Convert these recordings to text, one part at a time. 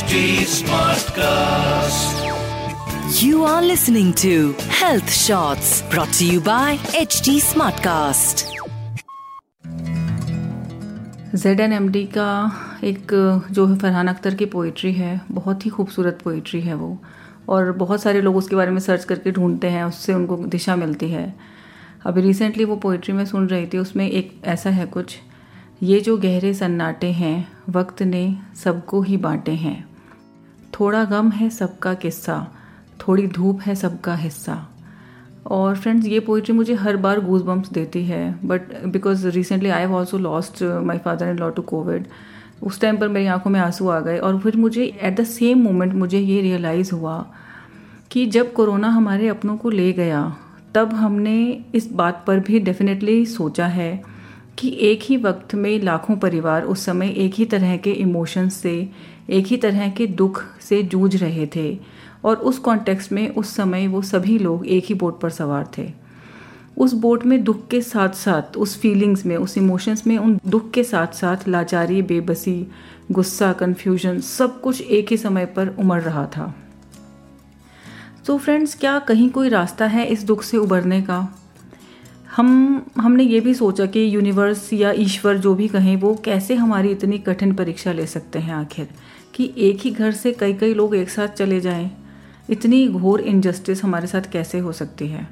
HD Smartcast. You are listening to Health Shots brought to you by HD Smartcast. Z N M D का एक जो है फरहान अख्तर की poetry है बहुत ही खूबसूरत पोइट्री है वो और बहुत सारे लोग उसके बारे में सर्च करके ढूंढते हैं उससे उनको दिशा मिलती है अभी रिसेंटली वो पोइट्री में सुन रही थी उसमें एक ऐसा है कुछ ये जो गहरे सन्नाटे हैं वक्त ने सबको ही बांटे हैं थोड़ा गम है सबका किस्सा, थोड़ी धूप है सबका हिस्सा। और फ्रेंड्स ये पोइट्री मुझे हर बार गूज बम्प्स देती है but because recently I have also lost my father in law to Covid उस टाइम पर मेरी आँखों में आँसू आ गए और फिर मुझे एट द सेम मोमेंट मुझे ये रियलाइज़ हुआ कि जब कोरोना हमारे अपनों को ले गया, तब हमने इस बात पर भी डेफिनेटली सोचा है कि एक ही वक्त में लाखों परिवार उस समय एक ही तरह के इमोशंस से, एक ही तरह के दुख से जूझ रहे थे और उस कॉन्टेक्स्ट में उस समय वो सभी लोग एक ही बोट पर सवार थे। उस बोट में दुख के साथ साथ उस फीलिंग्स में, उस इमोशंस में, उन दुख के साथ साथ लाचारी, बेबसी, गुस्सा कन्फ्यूज़न सब कुछ एक ही समय पर उमड़ रहा था। तो फ्रेंड्स क्या कहीं कोई रास्ता है इस दुख से उबरने का? हम, हमने ये भी सोचा कि यूनिवर्स या ईश्वर जो भी कहें, वो कैसे हमारी इतनी कठिन परीक्षा ले सकते हैं आखिर? कि एक ही घर से कई कई लोग एक साथ चले जाएँ, इतनी घोर इनजस्टिस हमारे साथ कैसे हो सकती है?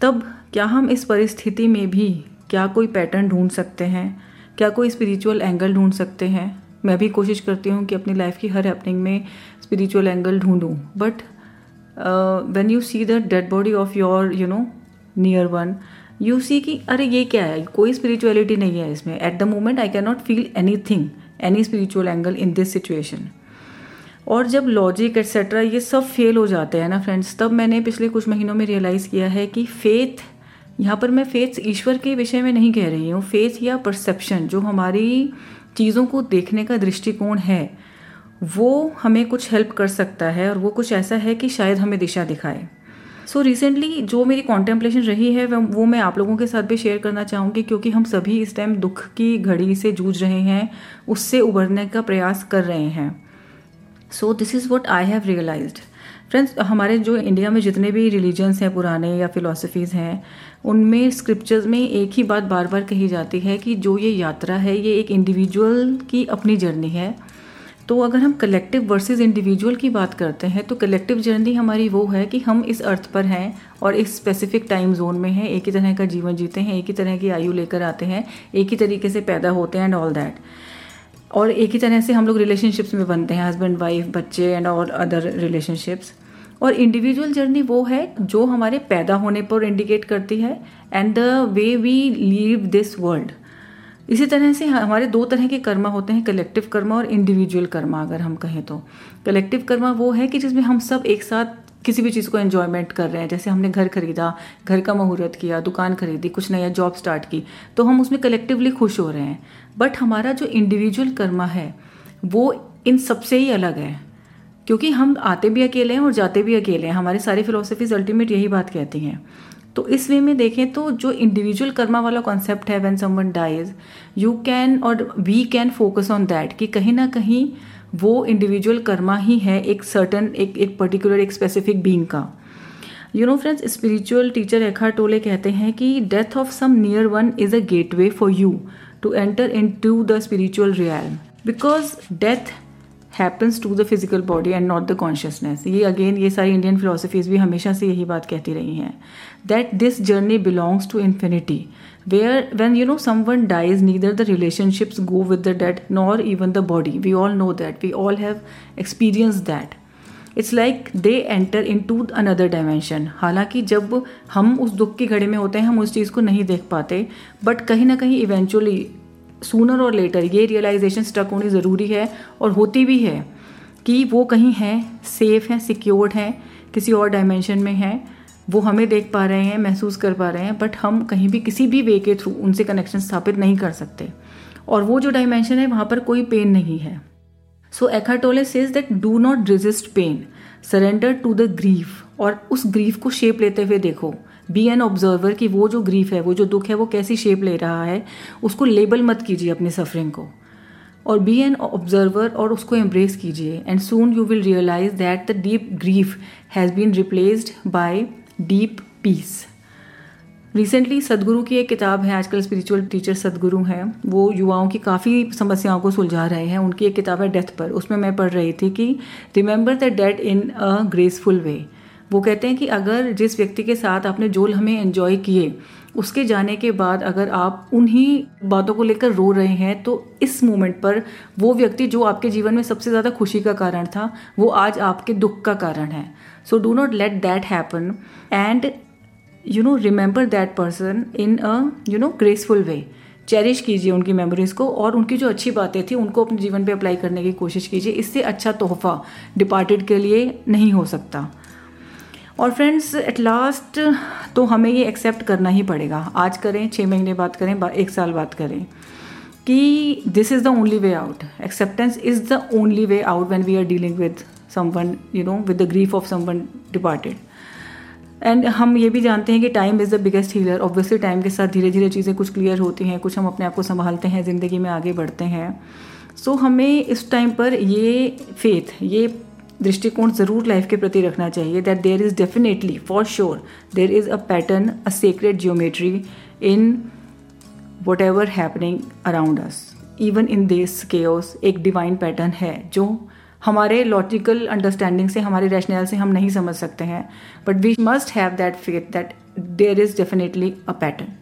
तब क्या हम इस परिस्थिति में भी क्या कोई पैटर्न ढूंढ सकते हैं? क्या कोई स्पिरिचुअल एंगल ढूंढ सकते हैं? मैं भी कोशिश करती हूँ कि अपनी लाइफ की हर हैपनिंग में spiritual angle ढूंढूं but when you see the dead body of your you know near one you see कि, अरे ये क्या है? कोई स्पिरिचुअलिटी नहीं है इसमें. At the moment I can not feel any thing any spiritual angle in this situation और जब लॉजिक एट्सेट्रा ये सब फेल हो जाते हैं ना फ्रेंड्स तब मैंने पिछले कुछ महीनों में रियलाइज़ किया है कि फेथ यहाँ पर मैं फेथ ईश्वर के विषय में नहीं कह रही हूँ. फेथ या परसेप्शन जो हमारी चीज़ों को देखने का दृष्टिकोण है, वो हमें कुछ हेल्प कर सकता है और वो कुछ ऐसा है कि शायद हमें दिशा दिखाए. सो so रिसेंटली जो मेरी कॉन्टेम्पलेशन रही है, वो मैं आप लोगों के साथ भी शेयर करना चाहूँगी क्योंकि हम सभी इस टाइम दुख की घड़ी से जूझ रहे हैं, उससे उभरने का प्रयास कर रहे हैं। So this is what I have realised friends हमारे जो इंडिया में जितने भी रिलीजन्स हैं, पुराने या फिलोसफीज़ हैं, उनमें स्क्रिप्चर्स में एक ही बात बार बार कही जाती है कि जो ये यात्रा है, ये एक इंडिविजुअल की अपनी जर्नी है। तो अगर हम कलेक्टिव वर्सेस इंडिविजुअल की बात करते हैं तो कलेक्टिव जर्नी हमारी वो है कि हम इस अर्थ पर हैं और एक स्पेसिफिक टाइम जोन में हैं। एक ही तरह का जीवन जीते हैं, एक ही तरह की आयु लेकर आते हैं, एक ही तरीके से पैदा होते हैं एंड ऑल दैट और एक ही तरह से हम लोग रिलेशनशिप्स में बनते हैं हस्बैंड वाइफ बच्चे एंड और अदर रिलेशनशिप्स और इंडिविजुअल जर्नी वो है जो हमारे पैदा होने पर इंडिकेट करती है and the way we leave this world इसी तरह से हमारे दो तरह के कर्मा होते हैं कलेक्टिव कर्मा और इंडिविजुअल कर्मा, अगर हम कहें तो। कलेक्टिव कर्मा वो है कि जिसमें हम सब एक साथ किसी भी चीज़ को एन्जॉयमेंट कर रहे हैं। जैसे हमने घर खरीदा, घर का मुहूर्त किया, दुकान खरीदी, कुछ नया जॉब स्टार्ट की तो हम उसमें कलेक्टिवली खुश हो रहे हैं। बट हमारा जो इंडिविजुअल कर्मा है, वो इन सबसे ही अलग है। क्योंकि हम आते भी अकेले हैं और जाते भी अकेले हैं। हमारी सारी फिलोसफीज अल्टीमेट यही बात कहती हैं। तो इस वे में देखें तो जो इंडिविजुअल कर्मा वाला कॉन्सेप्ट है when someone dies you can और we can focus on that कि कहीं ना कहीं वो इंडिविजुअल कर्मा ही है एक सर्टन एक एक पर्टिकुलर एक स्पेसिफिक बींग का। You know friends spiritual teacher एखा टोले कहते हैं कि death of some near one is a gateway for you to enter into the spiritual real because death happens to the physical body and not the consciousness ये again ये सारी Indian philosophies भी हमेशा से यही बात कहती रही हैं that this journey belongs to infinity where when you know someone dies neither the relationships go with the death nor even the body we all know that we all have experience that it's like they enter into another dimension हालाँकि जब हम उस दुख की घड़ी में होते हैं, हम उस चीज़ को नहीं देख पाते बट कहीं ना कहीं इवेंचुअली सूनर और लेटर ये रियलाइजेशन स्टक होनी ज़रूरी है और होती भी है कि वो कहीं हैं सेफ़ हैं सिक्योर्ड हैं, किसी और डायमेंशन में हैं, वो हमें देख पा रहे हैं, महसूस कर पा रहे हैं बट हम कहीं भी किसी भी वे के थ्रू उनसे कनेक्शन स्थापित नहीं कर सकते। और वो जो डायमेंशन है, वहाँ पर कोई पेन नहीं है। So Eckhart Tolle says that do not resist pain surrender to the grief और उस ग्रीफ को शेप लेते हुए देखो। बी एन ऑब्जर्वर कि वो जो ग्रीफ है, वो जो दुख है, वो कैसी शेप ले रहा है, उसको लेबल मत कीजिए अपनी सफरिंग को। और बी एन ऑब्जर्वर और उसको एम्ब्रेस कीजिए। And soon you will realize that the deep grief has been replaced by deep peace recently Sadhguru की एक किताब है, आजकल स्पिरिचुअल टीचर सदगुरु हैं, वो युवाओं की काफ़ी समस्याओं को सुलझा रहे हैं। उनकी एक किताब है डेथ पर। उसमें मैं पढ़ रही थी कि remember the dead in a graceful way वो कहते हैं कि अगर जिस व्यक्ति के साथ आपने जो हमें एंजॉय किए, उसके जाने के बाद अगर आप उन्हीं बातों को लेकर रो रहे हैं तो इस मोमेंट पर वो व्यक्ति जो आपके जीवन में सबसे ज़्यादा खुशी का कारण था, वो आज आपके दुख का कारण है। So do not let that happen and you know remember that person in a you know graceful way cherish कीजिए उनकी मेमोरीज को और उनकी जो अच्छी बातें थी, उनको अपने जीवन पे अप्लाई करने की कोशिश कीजिए। इससे अच्छा तोहफा डिपार्टेड के लिए नहीं हो सकता। और फ्रेंड्स एट लास्ट तो हमें ये एक्सेप्ट करना ही पड़ेगा। आज करें छः महीने बाद करें एक साल बाद करें। कि this is the only way out acceptance is the only way out when we are dealing with someone you know with the grief of someone departed and हम ये भी जानते हैं कि time is the biggest healer obviously time के साथ धीरे धीरे चीज़ें कुछ क्लियर होती हैं कुछ हम अपने आप को संभालते हैं ज़िंदगी में आगे बढ़ते हैं। सो so, हमें इस टाइम पर ये फेथ ये दृष्टिकोण ज़रूर लाइफ के प्रति रखना चाहिए that there is definitely for sure there is a pattern a secret geometry in whatever happening around us even in this chaos एक डिवाइन पैटर्न है जो हमारे लॉजिकल अंडरस्टैंडिंग से, हमारे रैशनल से हम नहीं समझ सकते हैं. But we must have that faith that there is definitely a pattern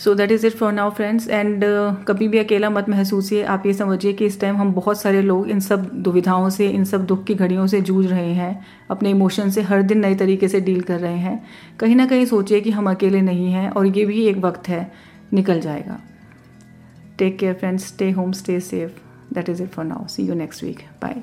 so that is it for now friends and कभी भी अकेला मत महसूस महसूसिए आप ये समझिए कि इस टाइम हम बहुत सारे लोग इन सब दुविधाओं से, इन सब दुख की घड़ियों से जूझ रहे हैं, अपने इमोशन से हर दिन नए तरीके से डील कर रहे हैं। कहीं ना कहीं सोचिए कि हम अकेले नहीं हैं और ये भी एक वक्त है, निकल जाएगा। Take care friends stay home stay safe that is it for now see you next week bye